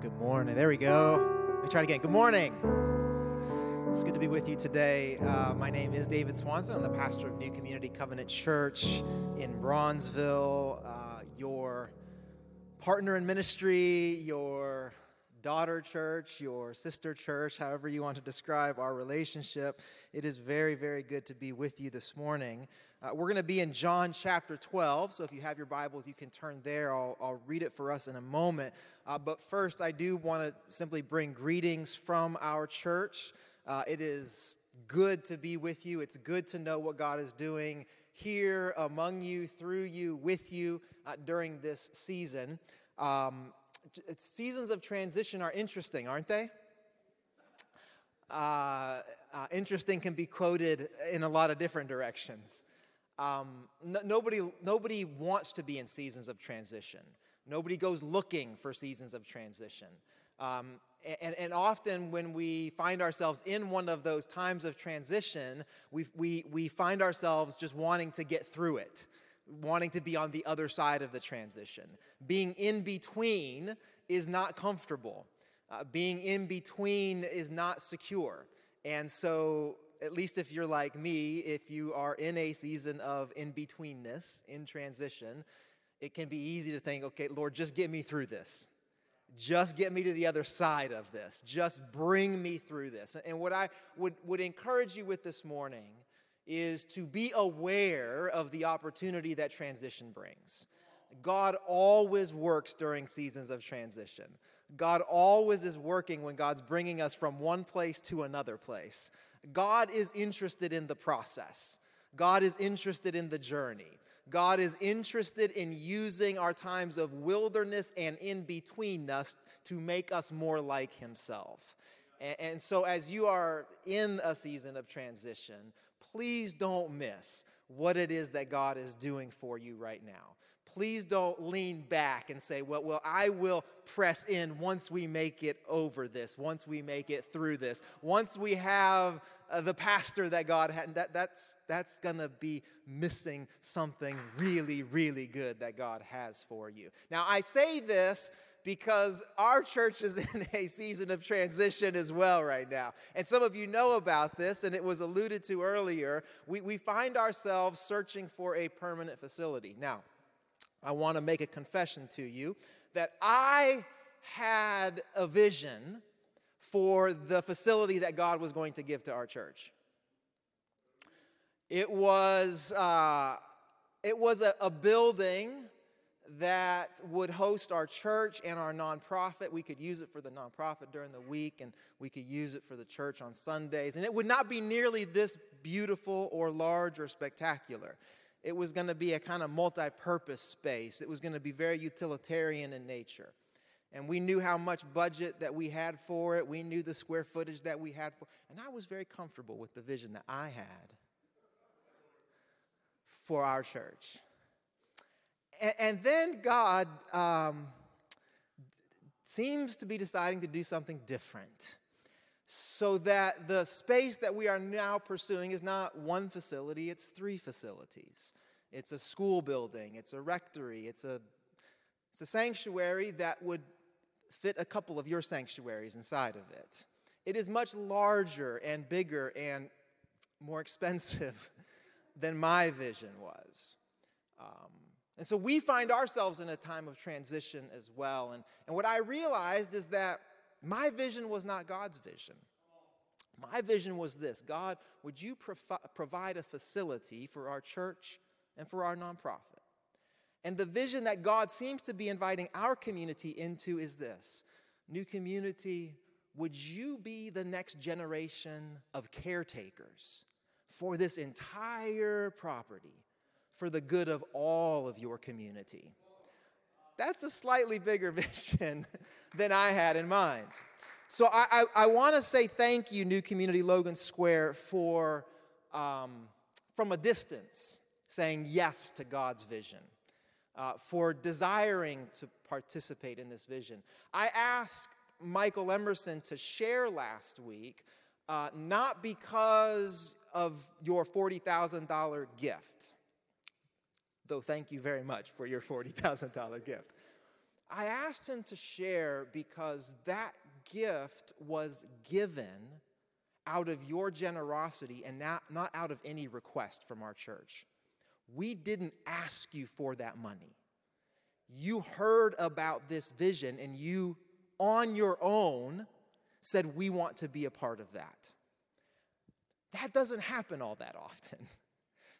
Good morning. There we go. Let me try it again. Good morning. It's good to be with you today. Uh, my name is David Swanson. I'm the pastor of New Community Covenant Church in Bronzeville. Uh, your partner in ministry, your daughter church, your sister church, however you want to describe our relationship. It is very, very good to be with you this morning. Uh, we're going to be in John chapter 12, so if you have your Bibles, you can turn there. I'll, I'll read it for us in a moment. Uh, but first, I do want to simply bring greetings from our church. Uh, it is good to be with you. It's good to know what God is doing here among you, through you, with you uh, during this season. Um, seasons of transition are interesting, aren't they? Uh, uh, interesting can be quoted in a lot of different directions. Um, nobody, nobody wants to be in seasons of transition. Nobody goes looking for seasons of transition. Um, and, and, often, when we find ourselves in one of those times of transition, we, we, we find ourselves just wanting to get through it, wanting to be on the other side of the transition. Being in between is not comfortable, uh, being in between is not secure. And so, at least if you're like me, if you are in a season of in betweenness, in transition, it can be easy to think, okay, Lord, just get me through this. Just get me to the other side of this. Just bring me through this. And what I would, would encourage you with this morning is to be aware of the opportunity that transition brings. God always works during seasons of transition. God always is working when God's bringing us from one place to another place. God is interested in the process, God is interested in the journey. God is interested in using our times of wilderness and in betweenness to make us more like Himself. And, so, as you are in a season of transition, please don't miss what it is that God is doing for you right now. Please don't lean back and say, well, well, I will press in once we make it over this, once we make it through this, once we have uh, the pastor that God had. That, that's that's going to be missing something really, really good that God has for you. Now, I say this because our church is in a season of transition as well right now. And some of you know about this, and it was alluded to earlier. We, we find ourselves searching for a permanent facility. Now, I want to make a confession to you that I had a vision for the facility that God was going to give to our church. It was, uh, it was a, a building that would host our church and our nonprofit. We could use it for the nonprofit during the week, and we could use it for the church on Sundays. And it would not be nearly this beautiful or large or spectacular. It was going to be a kind of multi purpose space, it was going to be very utilitarian in nature. And we knew how much budget that we had for it. We knew the square footage that we had for And I was very comfortable with the vision that I had for our church. And, and then God um, seems to be deciding to do something different so that the space that we are now pursuing is not one facility, it's three facilities. It's a school building, it's a rectory, it's a, it's a sanctuary that would fit a couple of your sanctuaries inside of it. It is much larger and bigger and more expensive than my vision was. Um, and so we find ourselves in a time of transition as well. And, and what I realized is that my vision was not God's vision. My vision was this God, would you provi- provide a facility for our church and for our nonprofit? And the vision that God seems to be inviting our community into is this New community, would you be the next generation of caretakers for this entire property for the good of all of your community? That's a slightly bigger vision than I had in mind. So I, I, I want to say thank you, New Community Logan Square, for um, from a distance saying yes to God's vision, uh, for desiring to participate in this vision. I asked Michael Emerson to share last week, uh, not because of your $40,000 gift, though thank you very much for your $40,000 gift. I asked him to share because that gift was given out of your generosity and not, not out of any request from our church. We didn't ask you for that money. You heard about this vision and you, on your own, said, We want to be a part of that. That doesn't happen all that often.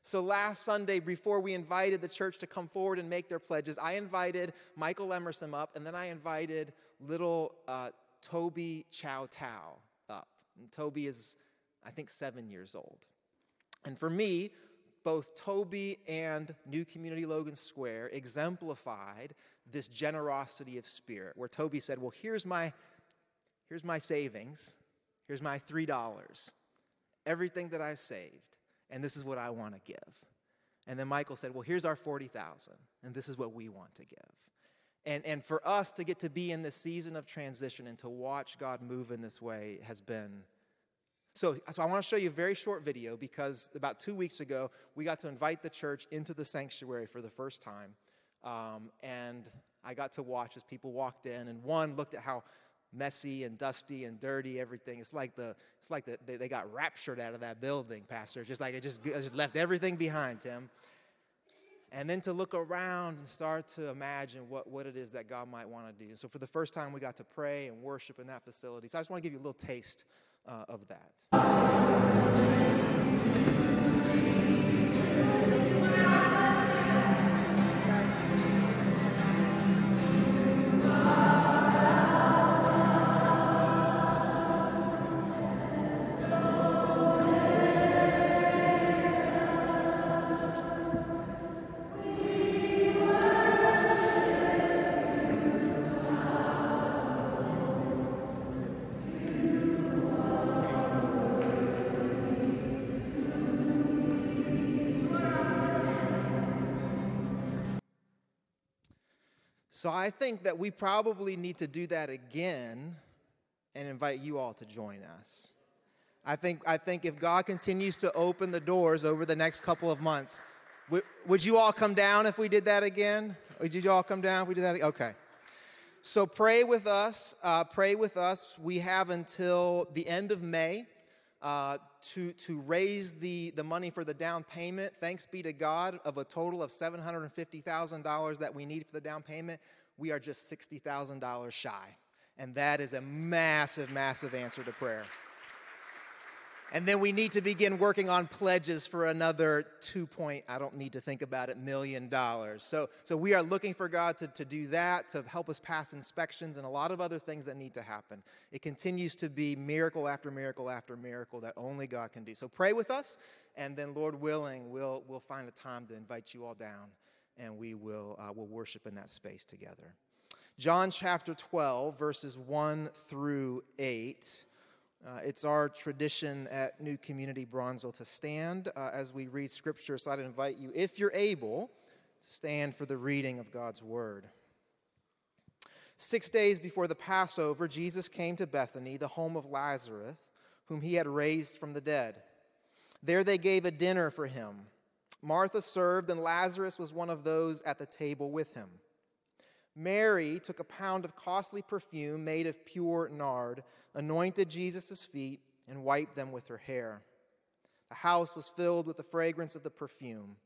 So last Sunday, before we invited the church to come forward and make their pledges, I invited Michael Emerson up, and then I invited little uh, Toby Chow Tao up. And Toby is, I think, seven years old. And for me, both Toby and New Community Logan Square exemplified this generosity of spirit, where Toby said, Well, here's my, here's my savings, here's my $3, everything that I saved and this is what I want to give. And then Michael said, Well, here's our 40,000, and this is what we want to give. And, and for us to get to be in this season of transition and to watch God move in this way has been. So, so I want to show you a very short video because about two weeks ago, we got to invite the church into the sanctuary for the first time. Um, and I got to watch as people walked in, and one looked at how messy and dusty and dirty, everything. It's like the it's like the, they, they got raptured out of that building, Pastor. Just like it just, it just left everything behind him. And then to look around and start to imagine what, what it is that God might want to do. So for the first time, we got to pray and worship in that facility. So I just want to give you a little taste uh, of that. So I think that we probably need to do that again and invite you all to join us. I think, I think if God continues to open the doors over the next couple of months, would, you all come down if we did that again? Would you all come down if we did that? Okay. So pray with us. Uh, pray with us. We have until the end of May uh, to, to raise the, the money for the down payment. Thanks be to God, of a total of $750,000 that we need for the down payment, we are just $60,000 shy. And that is a massive, massive answer to prayer. And then we need to begin working on pledges for another two point, I don't need to think about it, million dollars. So, so we are looking for God to, to do that, to help us pass inspections and a lot of other things that need to happen. It continues to be miracle after miracle after miracle that only God can do. So pray with us, and then Lord willing, we'll, we'll find a time to invite you all down and we will uh, we'll worship in that space together. John chapter 12, verses 1 through 8. Uh, it's our tradition at New Community Bronzeville to stand uh, as we read scripture. So I'd invite you, if you're able, to stand for the reading of God's word. Six days before the Passover, Jesus came to Bethany, the home of Lazarus, whom he had raised from the dead. There they gave a dinner for him. Martha served, and Lazarus was one of those at the table with him. Mary took a pound of costly perfume made of pure nard, anointed Jesus' feet, and wiped them with her hair. The house was filled with the fragrance of the perfume.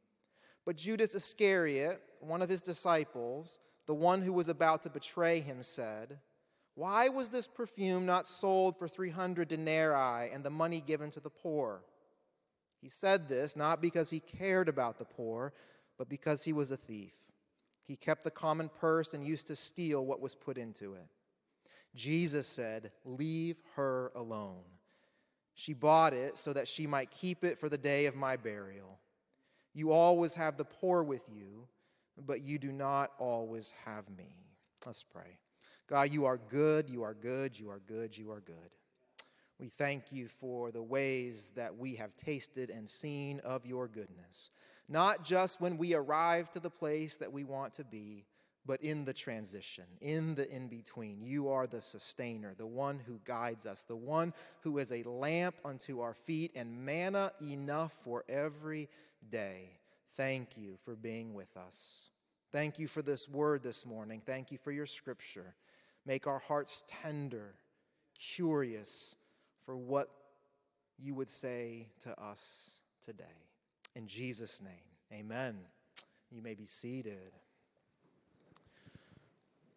But Judas Iscariot, one of his disciples, the one who was about to betray him, said, Why was this perfume not sold for 300 denarii and the money given to the poor? He said this not because he cared about the poor, but because he was a thief. He kept the common purse and used to steal what was put into it. Jesus said, Leave her alone. She bought it so that she might keep it for the day of my burial. You always have the poor with you, but you do not always have me. Let's pray. God, you are good, you are good, you are good, you are good. We thank you for the ways that we have tasted and seen of your goodness not just when we arrive to the place that we want to be, but in the transition, in the in between. You are the sustainer, the one who guides us, the one who is a lamp unto our feet and manna enough for every day. Thank you for being with us. Thank you for this word this morning. Thank you for your scripture. Make our hearts tender, curious for what you would say to us today. In Jesus' name, amen. You may be seated.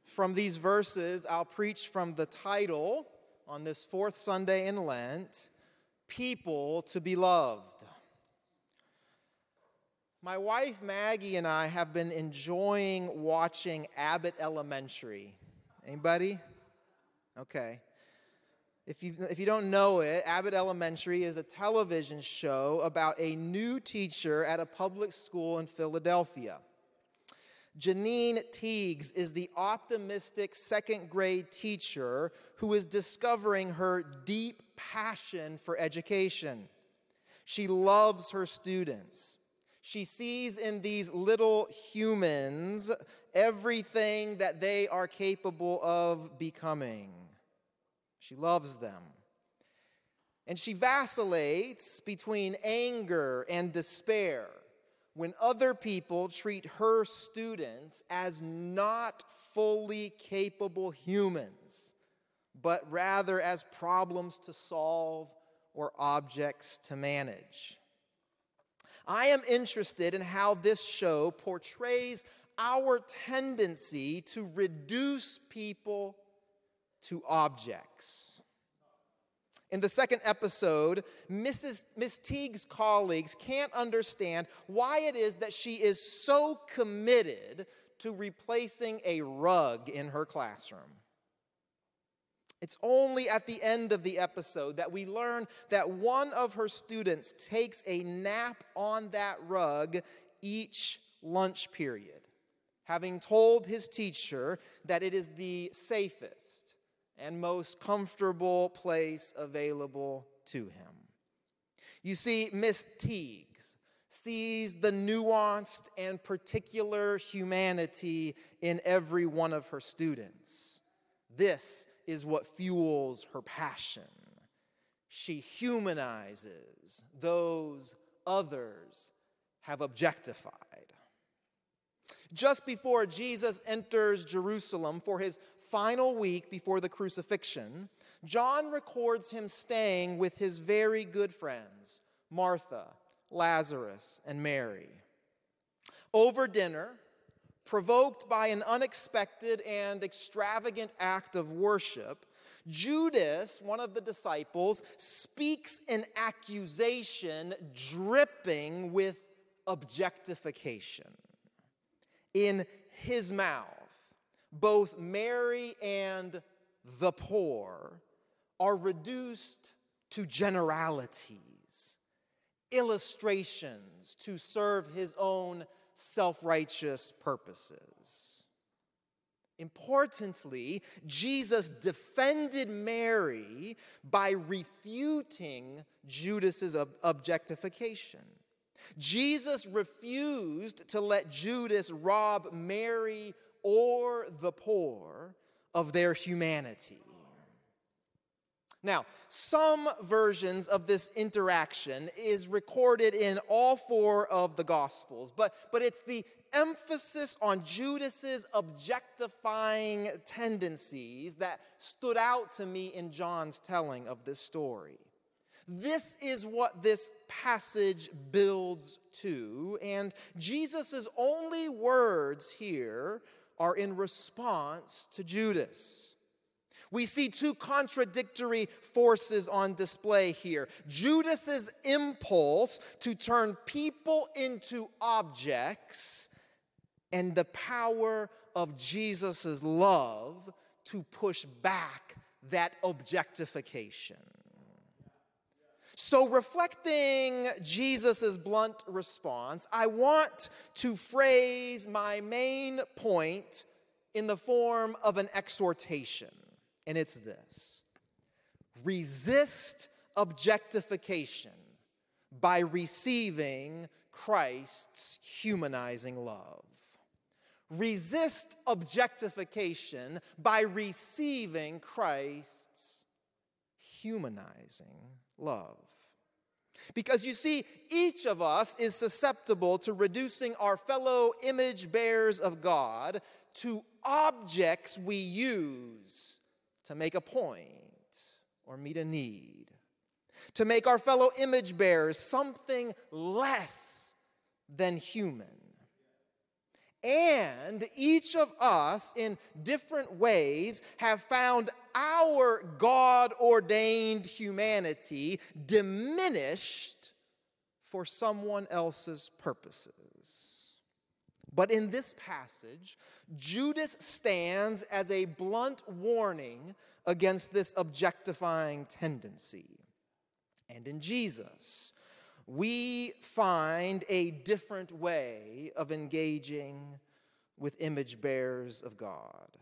From these verses, I'll preach from the title on this fourth Sunday in Lent People to be Loved. My wife Maggie and I have been enjoying watching Abbott Elementary. Anybody? Okay. If you, if you don't know it, Abbott Elementary is a television show about a new teacher at a public school in Philadelphia. Janine Teagues is the optimistic second grade teacher who is discovering her deep passion for education. She loves her students. She sees in these little humans everything that they are capable of becoming. She loves them. And she vacillates between anger and despair when other people treat her students as not fully capable humans, but rather as problems to solve or objects to manage. I am interested in how this show portrays our tendency to reduce people to objects. In the second episode, Mrs. Miss Teague's colleagues can't understand why it is that she is so committed to replacing a rug in her classroom. It's only at the end of the episode that we learn that one of her students takes a nap on that rug each lunch period, having told his teacher that it is the safest and most comfortable place available to him. You see, Miss Teagues sees the nuanced and particular humanity in every one of her students. This is what fuels her passion. She humanizes those others have objectified. Just before Jesus enters Jerusalem for his final week before the crucifixion, John records him staying with his very good friends, Martha, Lazarus, and Mary. Over dinner, Provoked by an unexpected and extravagant act of worship, Judas, one of the disciples, speaks an accusation dripping with objectification. In his mouth, both Mary and the poor are reduced to generalities, illustrations to serve his own self righteous purposes. Importantly, Jesus defended Mary by refuting Judas's objectification. Jesus refused to let Judas rob Mary or the poor of their humanity. Now, some versions of this interaction is recorded in all four of the Gospels, but, but it's the emphasis on Judas's objectifying tendencies that stood out to me in John's telling of this story. This is what this passage builds to, and Jesus' only words here are in response to Judas. We see two contradictory forces on display here Judas's impulse to turn people into objects, and the power of Jesus' love to push back that objectification. So, reflecting Jesus' blunt response, I want to phrase my main point in the form of an exhortation and it's this resist objectification by receiving Christ's humanizing love. Resist objectification by receiving Christ's humanizing love. Because you see, each of us is susceptible to reducing our fellow image bearers of God to objects we use to make a point or meet a need, to make our fellow image bearers something less than human. And each of us, in different ways, have found our God ordained humanity diminished for someone else's purposes. But in this passage, Judas stands as a blunt warning against this objectifying tendency. And in Jesus, we find a different way of engaging with image bearers of God.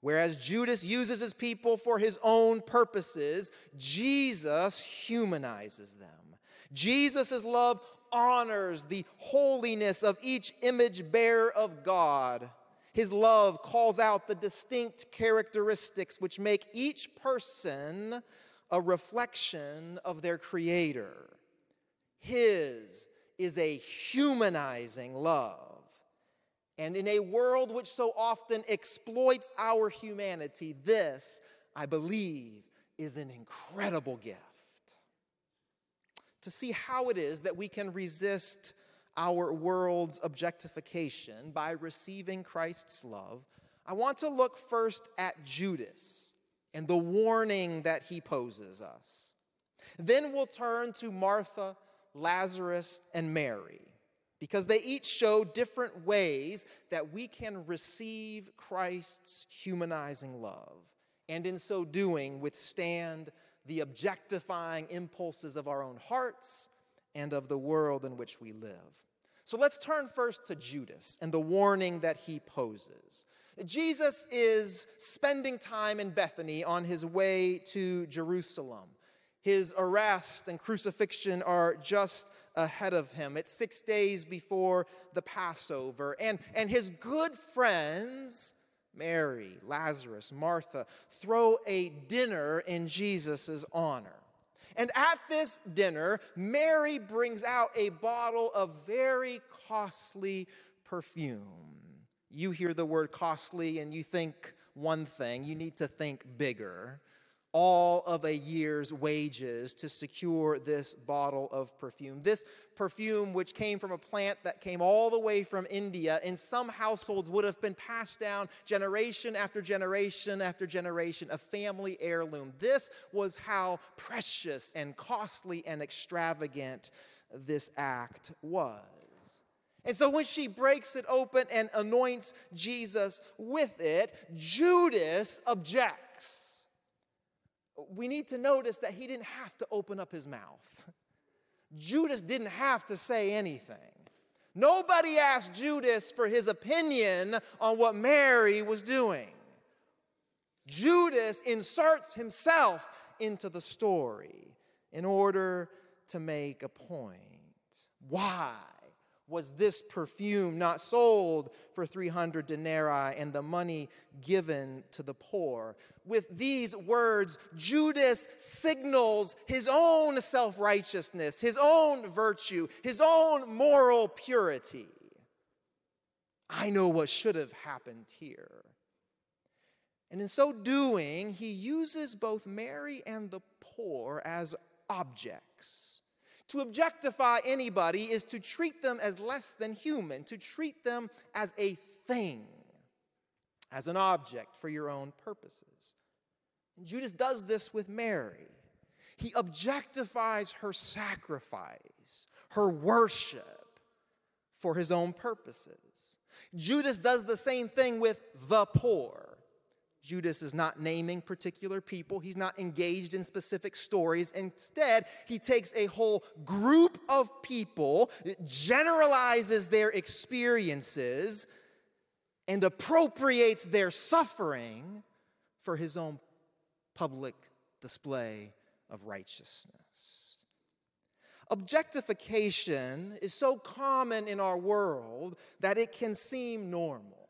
Whereas Judas uses his people for his own purposes, Jesus humanizes them. Jesus' love honors the holiness of each image bearer of God. His love calls out the distinct characteristics which make each person a reflection of their Creator. His is a humanizing love. And in a world which so often exploits our humanity, this, I believe, is an incredible gift. To see how it is that we can resist our world's objectification by receiving Christ's love, I want to look first at Judas and the warning that he poses us. Then we'll turn to Martha Lazarus, and Mary, because they each show different ways that we can receive Christ's humanizing love, and in so doing, withstand the objectifying impulses of our own hearts and of the world in which we live. So let's turn first to Judas and the warning that he poses. Jesus is spending time in Bethany on his way to Jerusalem. His arrest and crucifixion are just ahead of him. It's six days before the Passover. And, and his good friends, Mary, Lazarus, Martha, throw a dinner in Jesus' honor. And at this dinner, Mary brings out a bottle of very costly perfume. You hear the word costly and you think one thing, you need to think bigger all of a year's wages to secure this bottle of perfume. This perfume, which came from a plant that came all the way from India, in some households would have been passed down generation after generation after generation, a family heirloom. This was how precious and costly and extravagant this act was. And so when she breaks it open and anoints Jesus with it, Judas objects we need to notice that he didn't have to open up his mouth. Judas didn't have to say anything. Nobody asked Judas for his opinion on what Mary was doing. Judas inserts himself into the story in order to make a point. Why? Was this perfume not sold for 300 denarii and the money given to the poor? With these words, Judas signals his own self righteousness, his own virtue, his own moral purity. I know what should have happened here. And in so doing, he uses both Mary and the poor as objects to objectify anybody is to treat them as less than human, to treat them as a thing, as an object for your own purposes. And Judas does this with Mary. He objectifies her sacrifice, her worship for his own purposes. Judas does the same thing with the poor. Judas is not naming particular people. He's not engaged in specific stories. Instead, he takes a whole group of people, generalizes their experiences, and appropriates their suffering for his own public display of righteousness. Objectification is so common in our world that it can seem normal.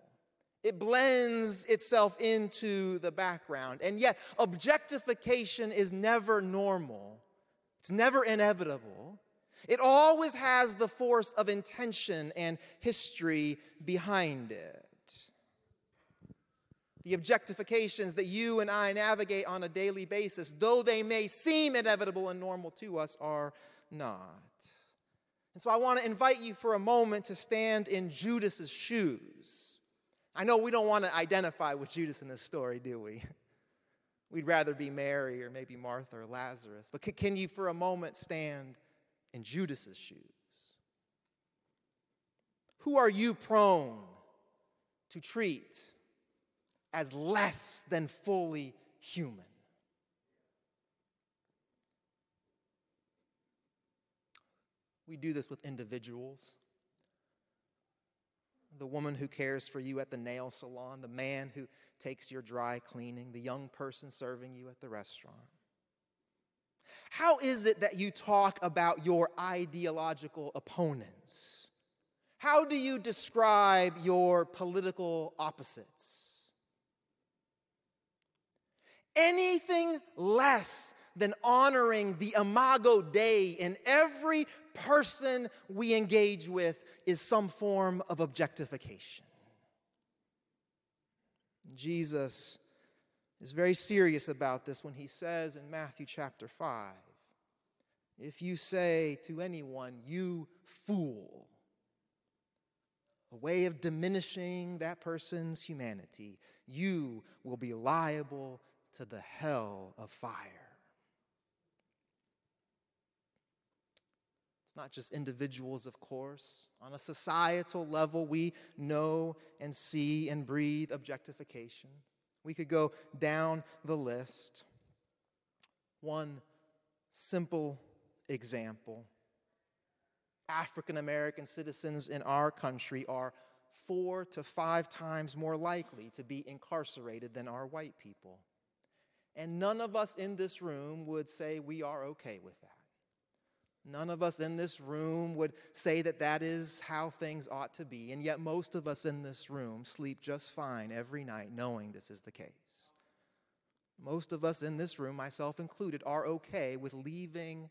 It blends itself into the background. And yet, objectification is never normal It's never inevitable. It always has the force of intention and history behind it. The objectifications that you and I navigate on a daily basis, though they may seem inevitable and normal to us, are not. And so I want to invite you for a moment to stand in Judas's shoes. I know we don't want to identify with Judas in this story, do we? We'd rather be Mary or maybe Martha or Lazarus. But can you for a moment stand in Judas's shoes? Who are you prone to treat as less than fully human? We do this with individuals. The woman who cares for you at the nail salon, the man who takes your dry cleaning, the young person serving you at the restaurant. How is it that you talk about your ideological opponents? How do you describe your political opposites? Anything less than honoring the imago Dei in every person we engage with is some form of objectification. Jesus is very serious about this when he says in Matthew chapter 5 if you say to anyone, you fool, a way of diminishing that person's humanity, you will be liable to the hell of fire. It's not just individuals, of course. On a societal level, we know and see and breathe objectification. We could go down the list. One simple example African American citizens in our country are four to five times more likely to be incarcerated than our white people. And none of us in this room would say we are okay with that. None of us in this room would say that that is how things ought to be, and yet most of us in this room sleep just fine every night knowing this is the case. Most of us in this room, myself included, are okay with leaving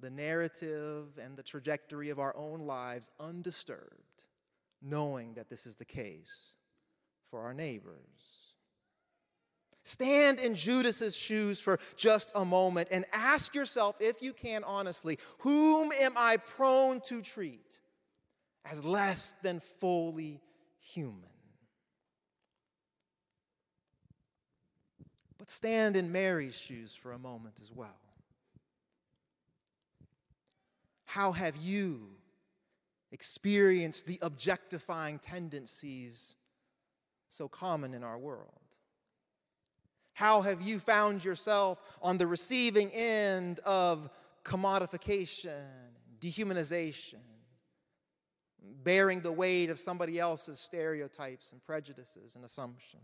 the narrative and the trajectory of our own lives undisturbed, knowing that this is the case for our neighbors. Stand in Judas's shoes for just a moment and ask yourself, if you can honestly, whom am I prone to treat as less than fully human? But stand in Mary's shoes for a moment as well. How have you experienced the objectifying tendencies so common in our world? How have you found yourself on the receiving end of commodification, dehumanization, bearing the weight of somebody else's stereotypes and prejudices and assumptions?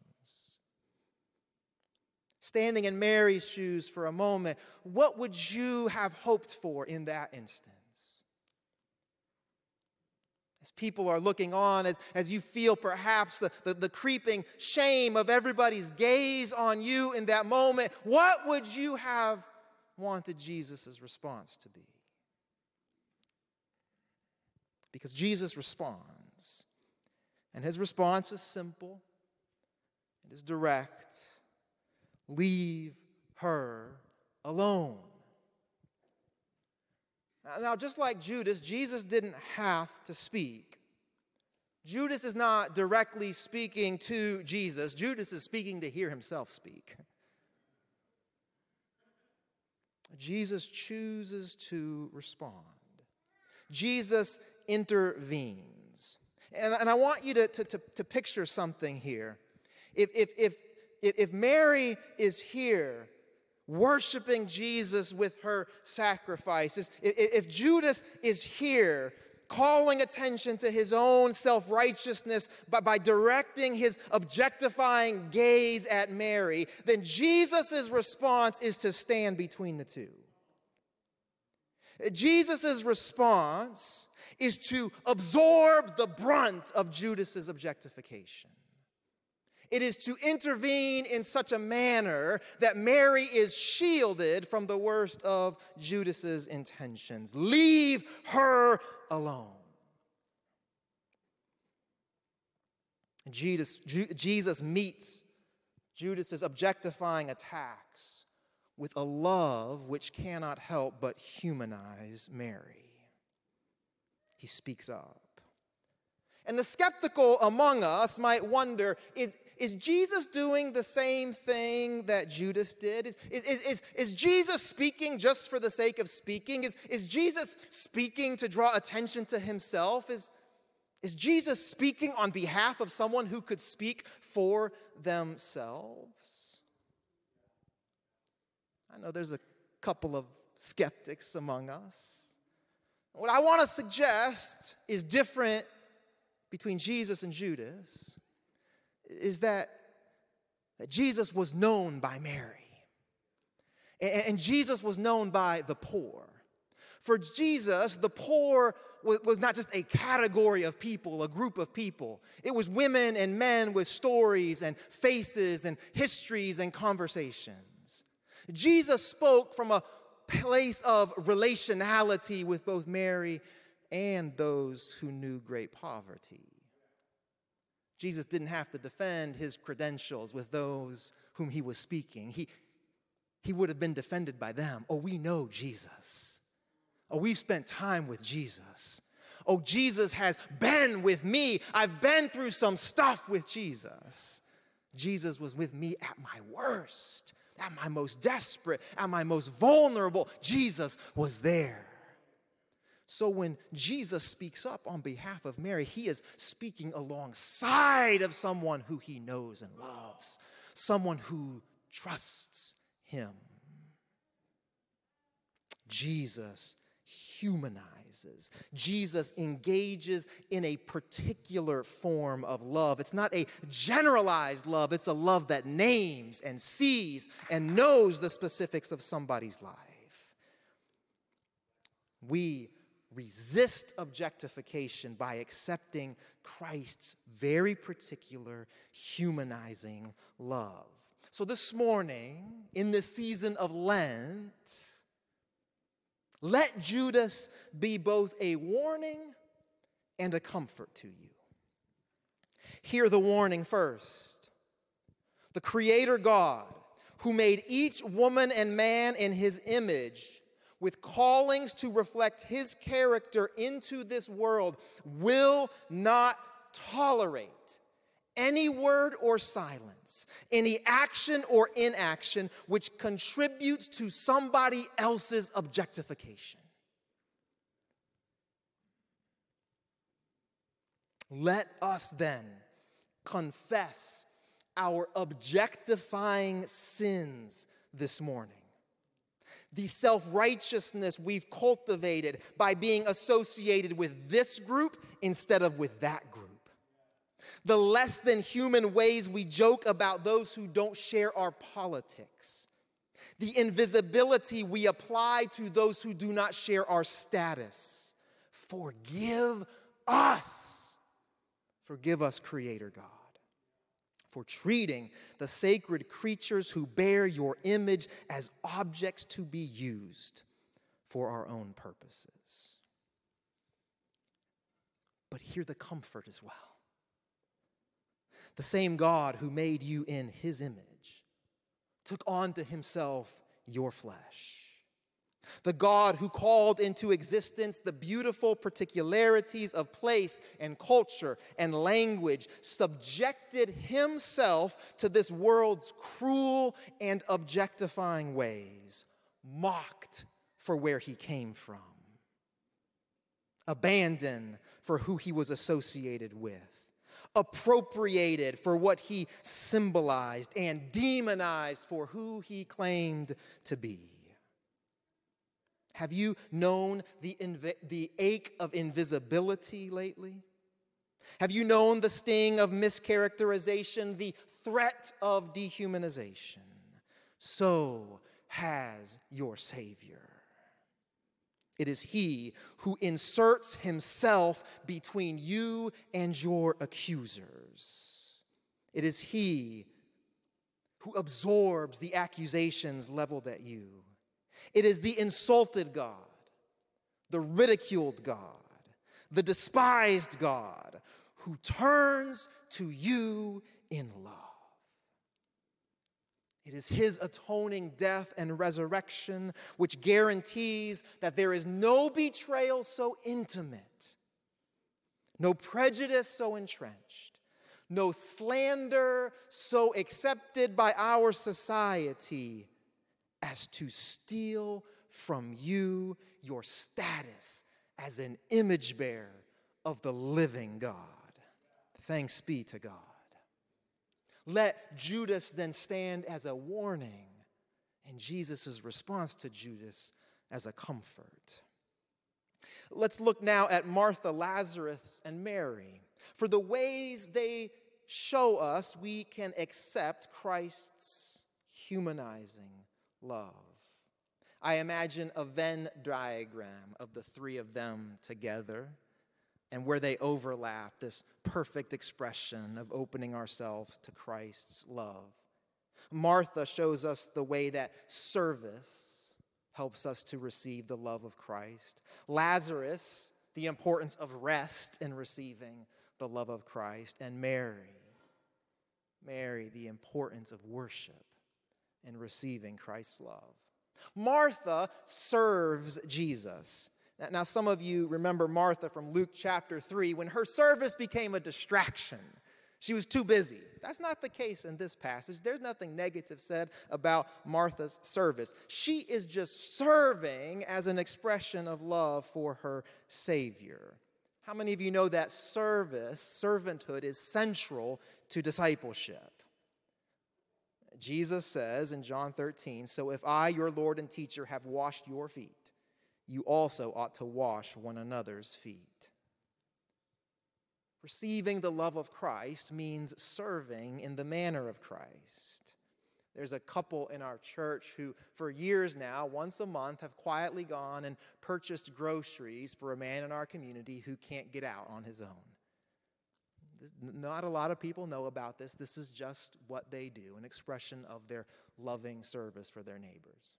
Standing in Mary's shoes for a moment, what would you have hoped for in that instant? As people are looking on, as, as you feel perhaps the, the, the, creeping shame of everybody's gaze on you in that moment, what would you have wanted Jesus' response to be? Because Jesus responds, and his response is simple, it is direct leave her alone. Now, just like Judas, Jesus didn't have to speak. Judas is not directly speaking to Jesus, Judas is speaking to hear himself speak. Jesus chooses to respond. Jesus intervenes. And, and I want you to, to, to, to picture something here. If, if, if, if Mary is here worshiping Jesus with her sacrifices. If Judas is here, calling attention to his own self righteousness by, directing his objectifying gaze at Mary, then Jesus' response is to stand between the two. Jesus' response is to absorb the brunt of Judas's objectification. It is to intervene in such a manner that Mary is shielded from the worst of Judas's intentions. Leave her alone. Jesus, Jesus meets Judas's objectifying attacks with a love which cannot help but humanize Mary. He speaks up. And the skeptical among us might wonder is, is Jesus doing the same thing that Judas did? Is, is, is, is, Jesus speaking just for the sake of speaking? Is, is Jesus speaking to draw attention to himself? Is, is Jesus speaking on behalf of someone who could speak for themselves? I know there's a couple of skeptics among us. What I want to suggest is different between Jesus and Judas is that, that Jesus was known by Mary. And, Jesus was known by the poor. For Jesus, the poor was not just a category of people, a group of people. It was women and men with stories and faces and histories and conversations. Jesus spoke from a place of relationality with both Mary and those who knew great poverty. Jesus didn't have to defend his credentials with those whom he was speaking. He, he would have been defended by them. Oh, we know Jesus. Oh, we've spent time with Jesus. Oh, Jesus has been with me. I've been through some stuff with Jesus. Jesus was with me at my worst, at my most desperate, at my most vulnerable. Jesus was there. So when Jesus speaks up on behalf of Mary, he is speaking alongside of someone who he knows and loves, someone who trusts him. Jesus humanizes. Jesus engages in a particular form of love. It's not a generalized love, it's a love that names and sees and knows the specifics of somebody's life. We resist objectification by accepting Christ's very particular humanizing love. So, this morning, in this season of Lent, let Judas be both a warning and a comfort to you. Hear the warning first. The Creator God, who made each woman and man in his image, with callings to reflect his character into this world will not tolerate any word or silence, any action or inaction which contributes to somebody else's objectification. Let us then confess our objectifying sins this morning the self righteousness we've cultivated by being associated with this group instead of with that group. The less than human ways we joke about those who don't share our politics. The invisibility we apply to those who do not share our status. Forgive us. Forgive us, Creator God for treating the sacred creatures who bear your image as objects to be used for our own purposes. But hear the comfort as well. The same God who made you in his image took on to himself your flesh the God who called into existence the beautiful particularities of place and culture and language, subjected himself to this world's cruel and objectifying ways, mocked for where he came from, abandoned for who he was associated with appropriated for what he symbolized and demonized for who he claimed to be. Have you known the, inv- the ache of invisibility lately? Have you known the sting of mischaracterization, the threat of dehumanization? So has your Savior. It is He who inserts Himself between you and your accusers. It is He who absorbs the accusations leveled at you. It is the insulted God, the ridiculed God, the despised God who turns to you in love. It is his atoning death and resurrection which guarantees that there is no betrayal so intimate, no prejudice so entrenched, no slander so accepted by our society as to steal from you your status as an image bearer of the living God. Thanks be to God. Let Judas then stand as a warning, and Jesus' response to Judas as a comfort. Let's look now at Martha, Lazarus, and Mary. For the ways they show us we can accept Christ's humanizing love. I imagine a Venn diagram of the three of them together and where they overlap, this perfect expression of opening ourselves to Christ's love. Martha shows us the way that service helps us to receive the love of Christ. Lazarus, the importance of rest in receiving the love of Christ. And Mary, Mary, the importance of worship in receiving Christ's love. Martha serves Jesus. Now, some of you remember Martha from Luke chapter 3 when her service became a distraction. She was too busy. That's not the case in this passage. There's nothing negative said about Martha's service. She is just serving as an expression of love for her Savior. How many of you know that service, servanthood, is central to discipleship? Jesus says in John 13, So if I, your Lord and teacher, have washed your feet, you also ought to wash one another's feet. Receiving the love of Christ means serving in the manner of Christ. There's a couple in our church who, for years now, once a month, have quietly gone and purchased groceries for a man in our community who can't get out on his own. Not a lot of people know about this. This is just what they do, an expression of their loving service for their neighbors.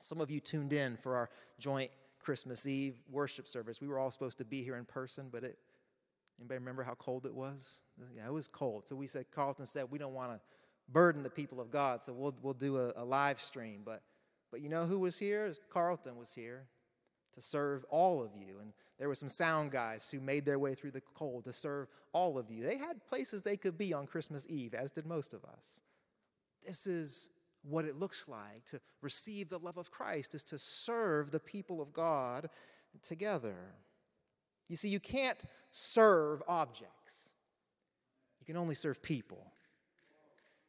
Some of you tuned in for our joint Christmas Eve worship service. We were all supposed to be here in person, but it, anybody remember how cold it was? Yeah, it was cold. So we said, Carlton said, we don't want to burden the people of God, so we'll, we'll do a, a live stream. But, but you know who was here? Carlton was here to serve all of you. And there were some sound guys who made their way through the cold to serve all of you. They had places they could be on Christmas Eve, as did most of us. This is what it looks like to receive the love of Christ, is to serve the people of God together. You see, you can't serve objects, you can only serve people.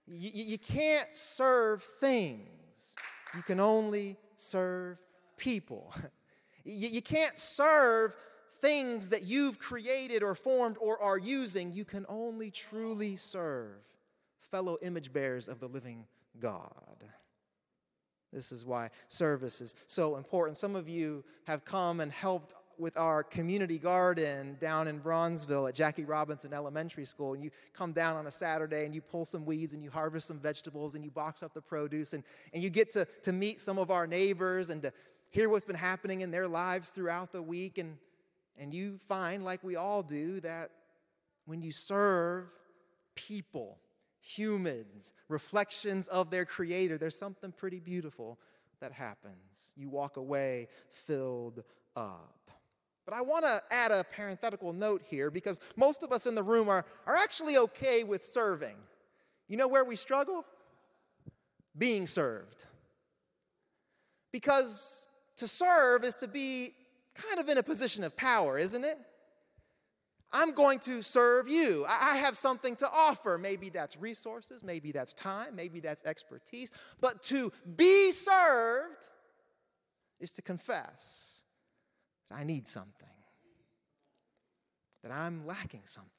You, you can't serve things, you can only serve people. You, you can't serve things that you've created or formed or are using. You can only truly serve fellow image bearers of the living God. This is why service is so important. Some of you have come and helped with our community garden down in Bronzeville at Jackie Robinson Elementary School. And you come down on a Saturday and you pull some weeds and you harvest some vegetables and you box up the produce and, and you get to, to meet some of our neighbors and to hear what's been happening in their lives throughout the week. And, and you find, like we all do, that when you serve people, humans, reflections of their creator, there's something pretty beautiful that happens. You walk away filled up. But I want to add a parenthetical note here because most of us in the room are, are actually okay with serving. You know where we struggle? Being served. Because to serve is to be kind of in a position of power, isn't it? I'm going to serve you. I have something to offer. Maybe that's resources, maybe that's time, maybe that's expertise. But to be served is to confess that I need something, that I'm lacking something,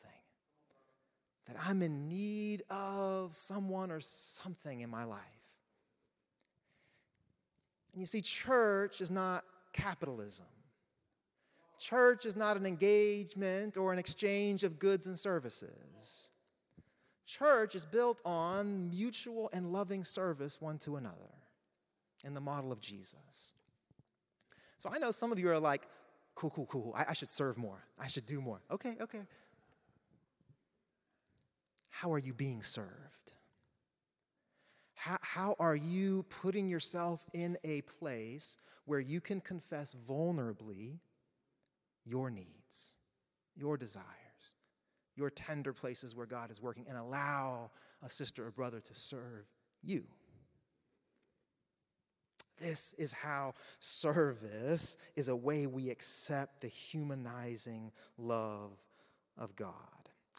that I'm in need of someone or something in my life. And you see, church is not capitalism. Church is not an engagement or an exchange of goods and services. Church is built on mutual and loving service one to another in the model of Jesus. So I know some of you are like, cool, cool, cool. I, I should serve more. I should do more. Okay, okay. How are you being served? How, how are you putting yourself in a place where you can confess vulnerably your needs, your desires, your tender places where God is working, and allow a sister or brother to serve you? This is how service is a way we accept the humanizing love of God.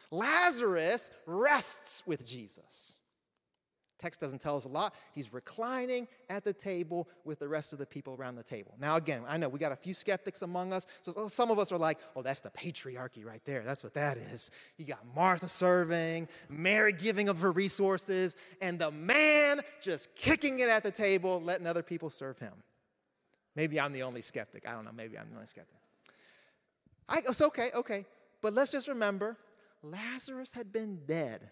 Lazarus rests with Jesus. Text doesn't tell us a lot. He's reclining at the table with the rest of the people around the table. Now, again, I know we got a few skeptics among us. So some of us are like, oh, that's the patriarchy right there. That's what that is. You got Martha serving, Mary giving of her resources, and the man just kicking it at the table, letting other people serve him. Maybe I'm the only skeptic. I don't know. Maybe I'm the only skeptic. I, it's okay, okay. But let's just remember Lazarus had been dead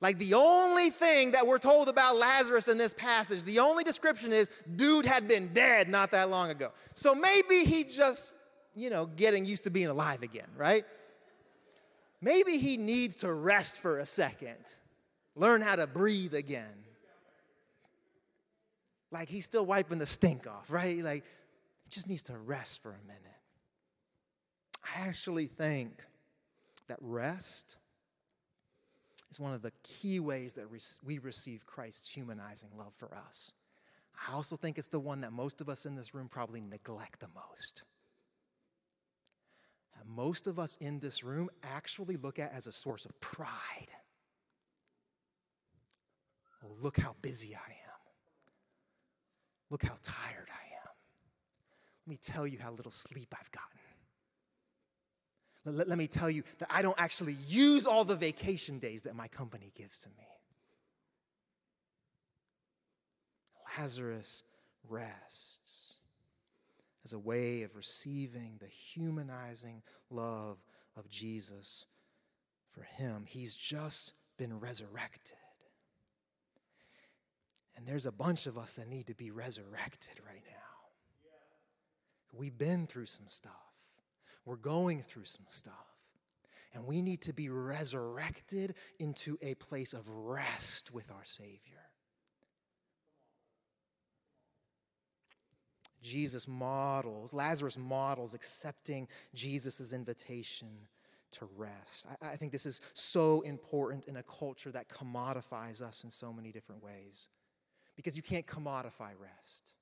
Like the only thing that we're told about Lazarus in this passage, the only description is dude had been dead not that long ago. So maybe he just, you know, getting used to being alive again, right? Maybe he needs to rest for a second, learn how to breathe again. Like he's still wiping the stink off, right? Like he just needs to rest for a minute. I actually think that rest is one of the key ways that we receive Christ's humanizing love for us. I also think it's the one that most of us in this room probably neglect the most. And most of us in this room actually look at as a source of pride. Oh, look how busy I am. Look how tired I am. Let me tell you how little sleep I've gotten. Let, let, me tell you that I don't actually use all the vacation days that my company gives to me. Lazarus rests as a way of receiving the humanizing love of Jesus for him. He's just been resurrected. And there's a bunch of us that need to be resurrected right now. We've been through some stuff. We're going through some stuff. And we need to be resurrected into a place of rest with our Savior. Jesus models, Lazarus models accepting Jesus' invitation to rest. I, I, think this is so important in a culture that commodifies us in so many different ways. Because you can't commodify rest,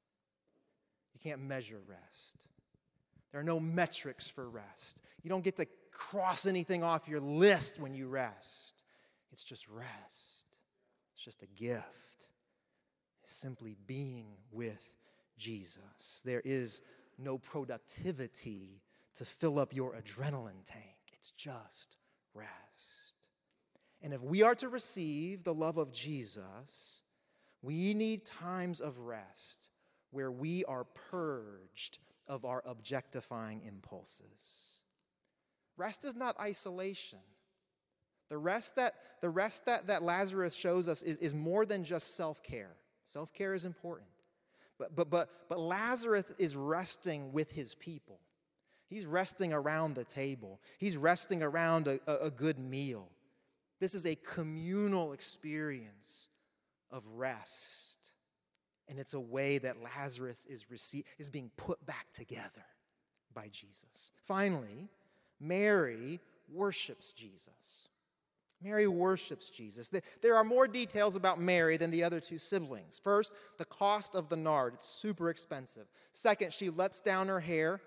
you can't measure rest. There are no metrics for rest. You don't get to cross anything off your list when you rest. It's just rest, it's just a gift. It's simply being with Jesus. There is no productivity to fill up your adrenaline tank, it's just rest. And if we are to receive the love of Jesus, we need times of rest where we are purged of our objectifying impulses. Rest is not isolation. The rest that, the rest that, that Lazarus shows us is, is more than just self care. Self care is important. But, but, but, but Lazarus is resting with his people. He's resting around the table, he's resting around a, a, a good meal. This is a communal experience of rest. And it's a way that Lazarus is, rece- is being put back together by Jesus. Finally, Mary worships Jesus. Mary worships Jesus. There are more details about Mary than the other two siblings. First, the cost of the nard, it's super expensive. Second, she lets down her hair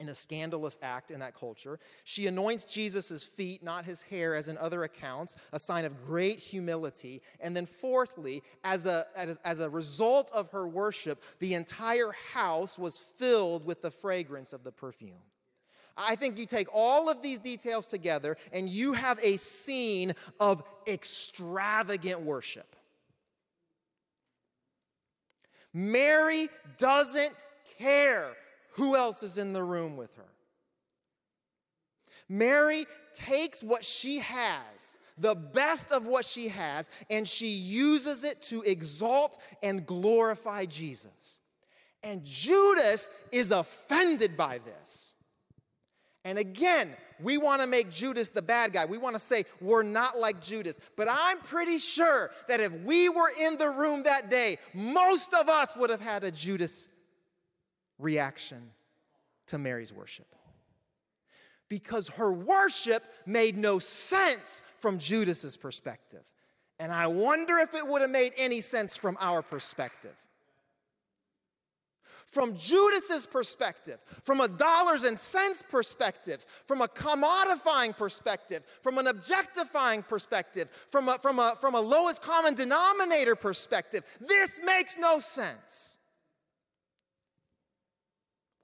in a scandalous act in that culture. She anoints Jesus' feet, not his hair, as in other accounts, a sign of great humility. And then, fourthly, as a, as, as a result of her worship, the entire house was filled with the fragrance of the perfume. I think you take all of these details together and you have a scene of extravagant worship. Mary doesn't care who else is in the room with her? Mary takes what she has, the best of what she has, and she uses it to exalt and glorify Jesus. And Judas is offended by this. And again, we want to make Judas the bad guy. We want to say we're not like Judas. But I'm pretty sure that if we were in the room that day, most of us would have had a Judas reaction to Mary's worship. Because her worship made no sense from Judas's perspective. And I wonder if it would have made any sense from our perspective. From Judas's perspective, from a dollars and cents perspective, from a commodifying perspective, from an objectifying perspective, from a, from a, from a lowest common denominator perspective, this makes no sense.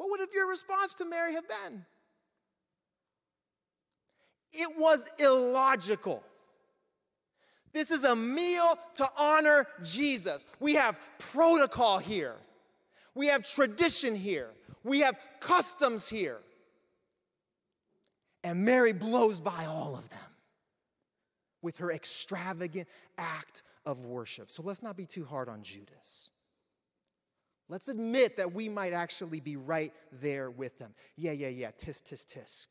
What would have your response to Mary have been? It was illogical. This is a meal to honor Jesus. We have protocol here. We have tradition here. We have customs here. And Mary blows by all of them with her extravagant act of worship. So let's not be too hard on Judas. Let's admit that we might actually be right there with them. Yeah, yeah, yeah, tisk, tisk, tisk.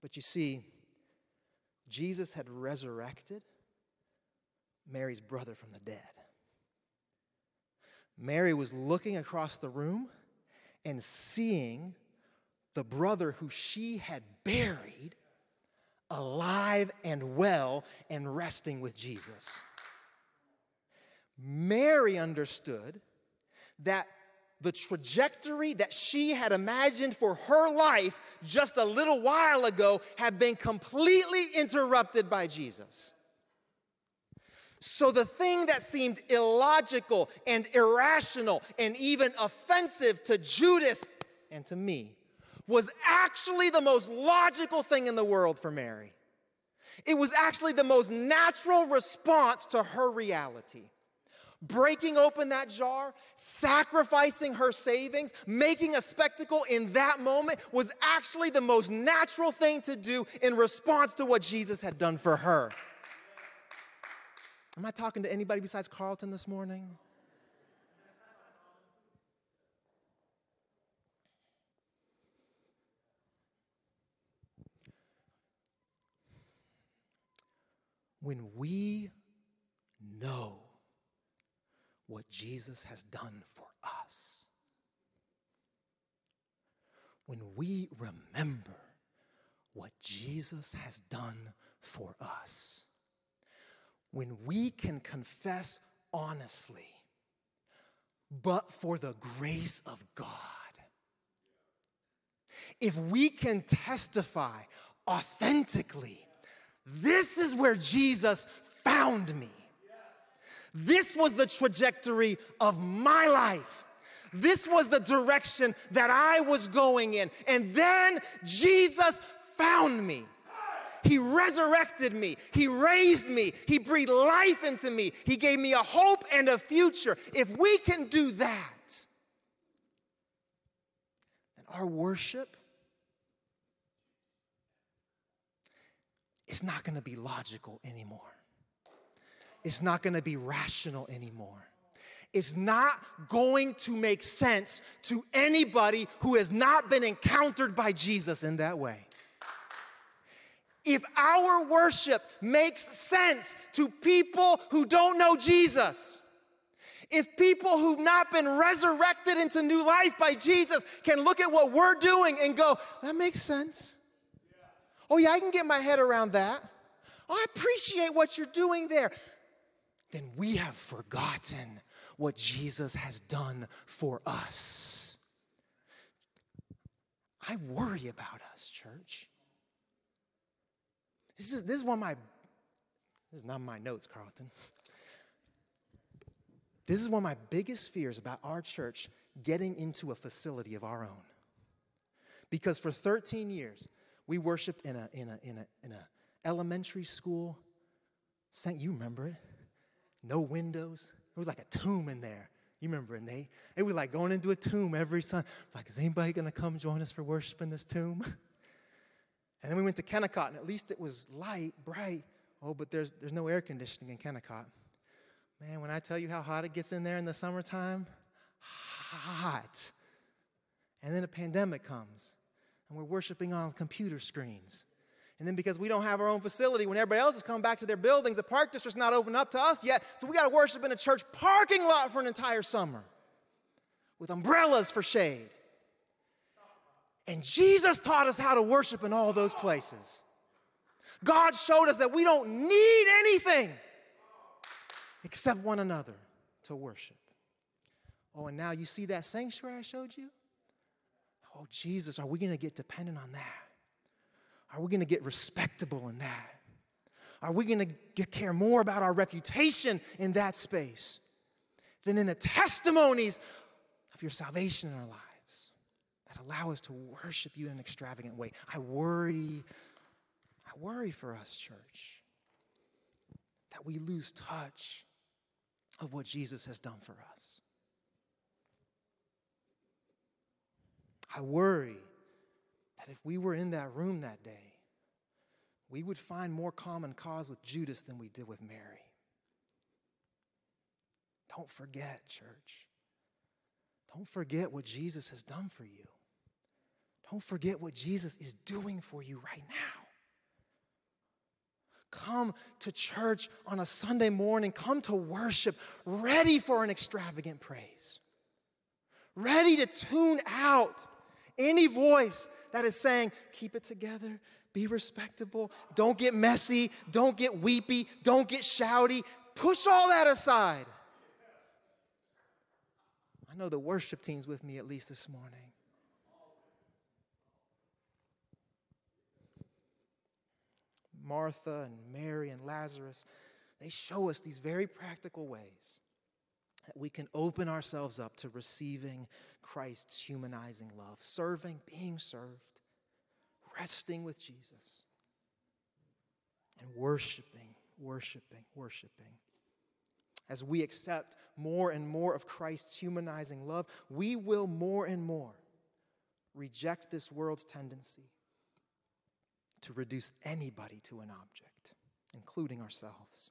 But you see, Jesus had resurrected Mary's brother from the dead. Mary was looking across the room and seeing the brother who she had buried alive and well and resting with Jesus. Mary understood that the trajectory that she had imagined for her life just a little while ago had been completely interrupted by Jesus. So the thing that seemed illogical and irrational and even offensive to Judas and to me was actually the most logical thing in the world for Mary. It was actually the most natural response to her reality breaking open that jar, sacrificing her savings, making a spectacle in that moment was actually the most natural thing to do in response to what Jesus had done for her. Am I talking to anybody besides Carlton this morning? When we know what Jesus has done for us. When we remember what Jesus has done for us, when we can confess honestly, but for the grace of God, if we can testify authentically, this is where Jesus found me. This was the trajectory of my life. This was the direction that I was going in. And then Jesus found me. He resurrected me. He raised me. He breathed life into me. He gave me a hope and a future. If we can do that, then our worship is not going to be logical anymore. It's not going to be rational anymore. It's not going to make sense to anybody who has not been encountered by Jesus in that way. If our worship makes sense to people who don't know Jesus, if people who've not been resurrected into new life by Jesus can look at what we're doing and go, that makes sense. Oh, yeah, I can get my head around that. Oh, I appreciate what you're doing there then we have forgotten what Jesus has done for us. I worry about us, church. This is, this is one of my, this is not my notes, Carlton. This is one of my biggest fears about our church getting into a facility of our own. Because for 13 years, we worshiped in a, in a, in a, in a elementary school. Saint, you remember it? no windows. It was like a tomb in there. You remember, and they, they were like going into a tomb every Sunday. Like, is anybody going to come join us for worship in this tomb? And then we went to Kennicott, and at least it was light, bright. Oh, but there's, there's no air conditioning in Kennicott. Man, when I tell you how hot it gets in there in the summertime, hot. And then a pandemic comes, and we're worshiping on computer screens. And then because we don't have our own facility, when everybody else is coming back to their buildings, the park district's not open up to us yet. So we got to worship in a church parking lot for an entire summer with umbrellas for shade. And Jesus taught us how to worship in all those places. God showed us that we don't need anything except one another to worship. Oh, and now you see that sanctuary I showed you? Oh, Jesus, are we going to get dependent on that? Are we going to get respectable in that? Are we going to care more about our reputation in that space than in the testimonies of your salvation in our lives? that allow us to worship you in an extravagant way. I worry, I worry for us, church, that we lose touch of what Jesus has done for us. I worry that if we were in that room that day, we would find more common cause with Judas than we did with Mary. Don't forget, church. Don't forget what Jesus has done for you. Don't forget what Jesus is doing for you right now. Come to church on a Sunday morning, come to worship, ready for an extravagant praise, ready to tune out any voice that is saying, keep it together, be respectable, don't get messy, don't get weepy, don't get shouty. Push all that aside. I know the worship team's with me at least this morning. Martha and Mary and Lazarus, they show us these very practical ways that we can open ourselves up to receiving Christ's humanizing love, serving, being served, resting with Jesus, and worshiping, worshiping, worshiping. As we accept more and more of Christ's humanizing love, we will more and more reject this world's tendency to reduce anybody to an object, including ourselves.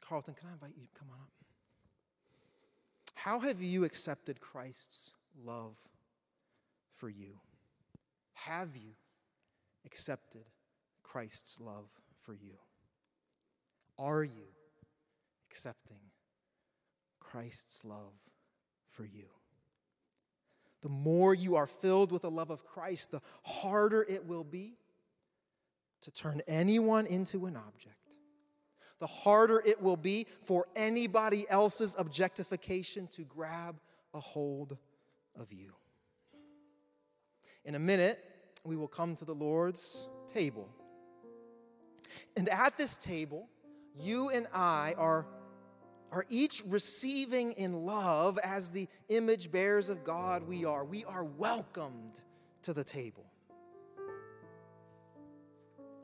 Carlton, can I invite you to come on up? How have you accepted Christ's love for you? Have you accepted Christ's love for you? Are you accepting Christ's love for you? the more you are filled with the love of Christ, the harder it will be to turn anyone into an object. The harder it will be for anybody else's objectification to grab a hold of you. In a minute, we will come to the Lord's table. And at this table, you and I are are each receiving in love as the image bearers of God we are. We are welcomed to the table.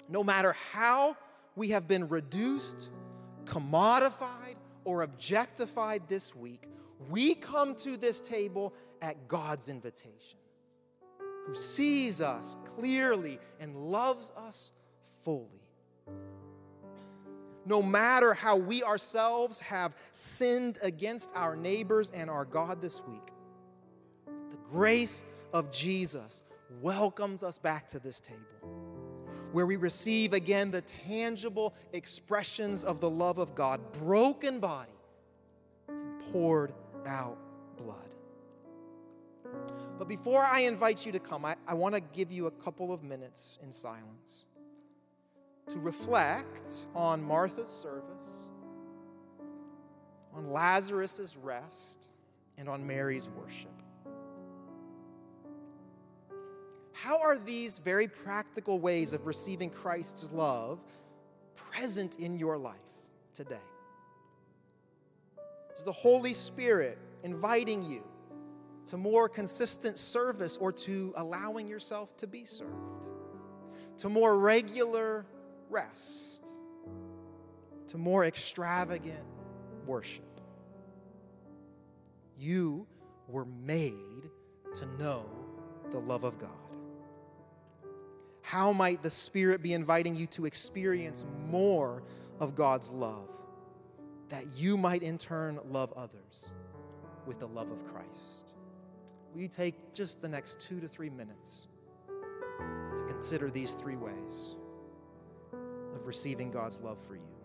No matter how we have been reduced, commodified, or objectified this week, we come to this table at God's invitation, who sees us clearly and loves us fully no matter how we ourselves have sinned against our neighbors and our God this week. The grace of Jesus welcomes us back to this table where we receive again the tangible expressions of the love of God, broken body and poured out blood. But before I invite you to come, I, I want to give you a couple of minutes in silence to reflect on Martha's service, on Lazarus' rest, and on Mary's worship. How are these very practical ways of receiving Christ's love present in your life today? Is the Holy Spirit inviting you to more consistent service or to allowing yourself to be served? To more regular rest to more extravagant worship. You were made to know the love of God. How might the Spirit be inviting you to experience more of God's love, that you might in turn love others with the love of Christ? Will you take just the next two to three minutes to consider these three ways of receiving God's love for you?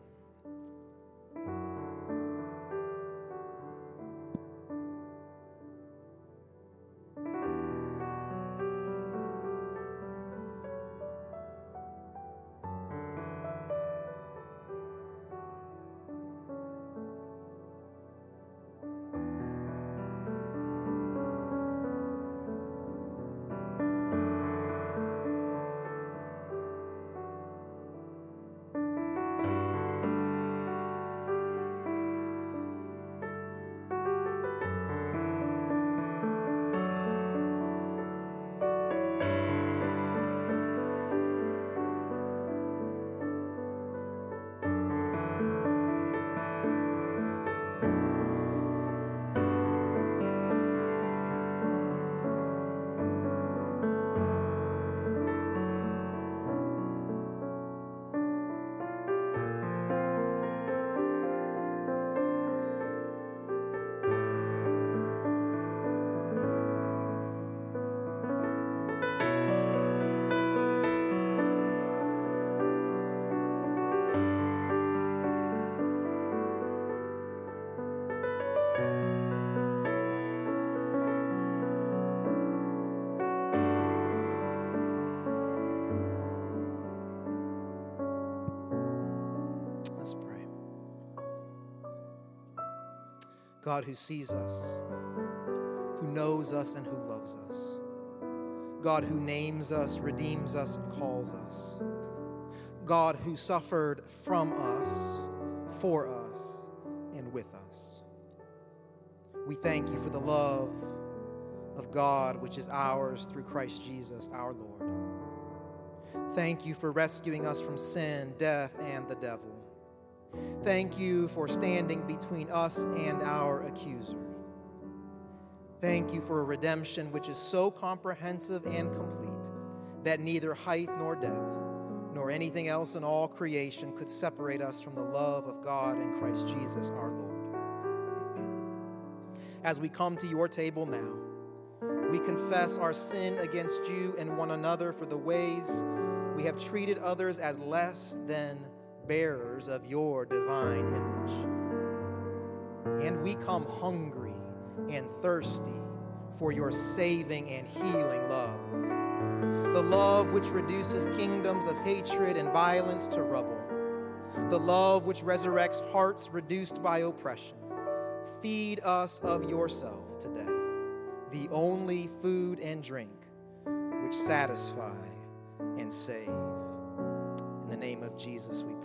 God who sees us, who knows us, and who loves us. God who names us, redeems us, and calls us. God who suffered from us, for us, and with us. We thank you for the love of God which is ours through Christ Jesus our Lord. Thank you for rescuing us from sin, death, and the devil. Thank you for standing between us and our accuser. Thank you for a redemption which is so comprehensive and complete that neither height nor depth nor anything else in all creation could separate us from the love of God in Christ Jesus our Lord. As we come to your table now, we confess our sin against you and one another for the ways we have treated others as less than bearers of your divine image. And we come hungry and thirsty for your saving and healing love. The love which reduces kingdoms of hatred and violence to rubble. The love which resurrects hearts reduced by oppression. Feed us of yourself today, the only food and drink which satisfy and save. In the name of Jesus, we pray.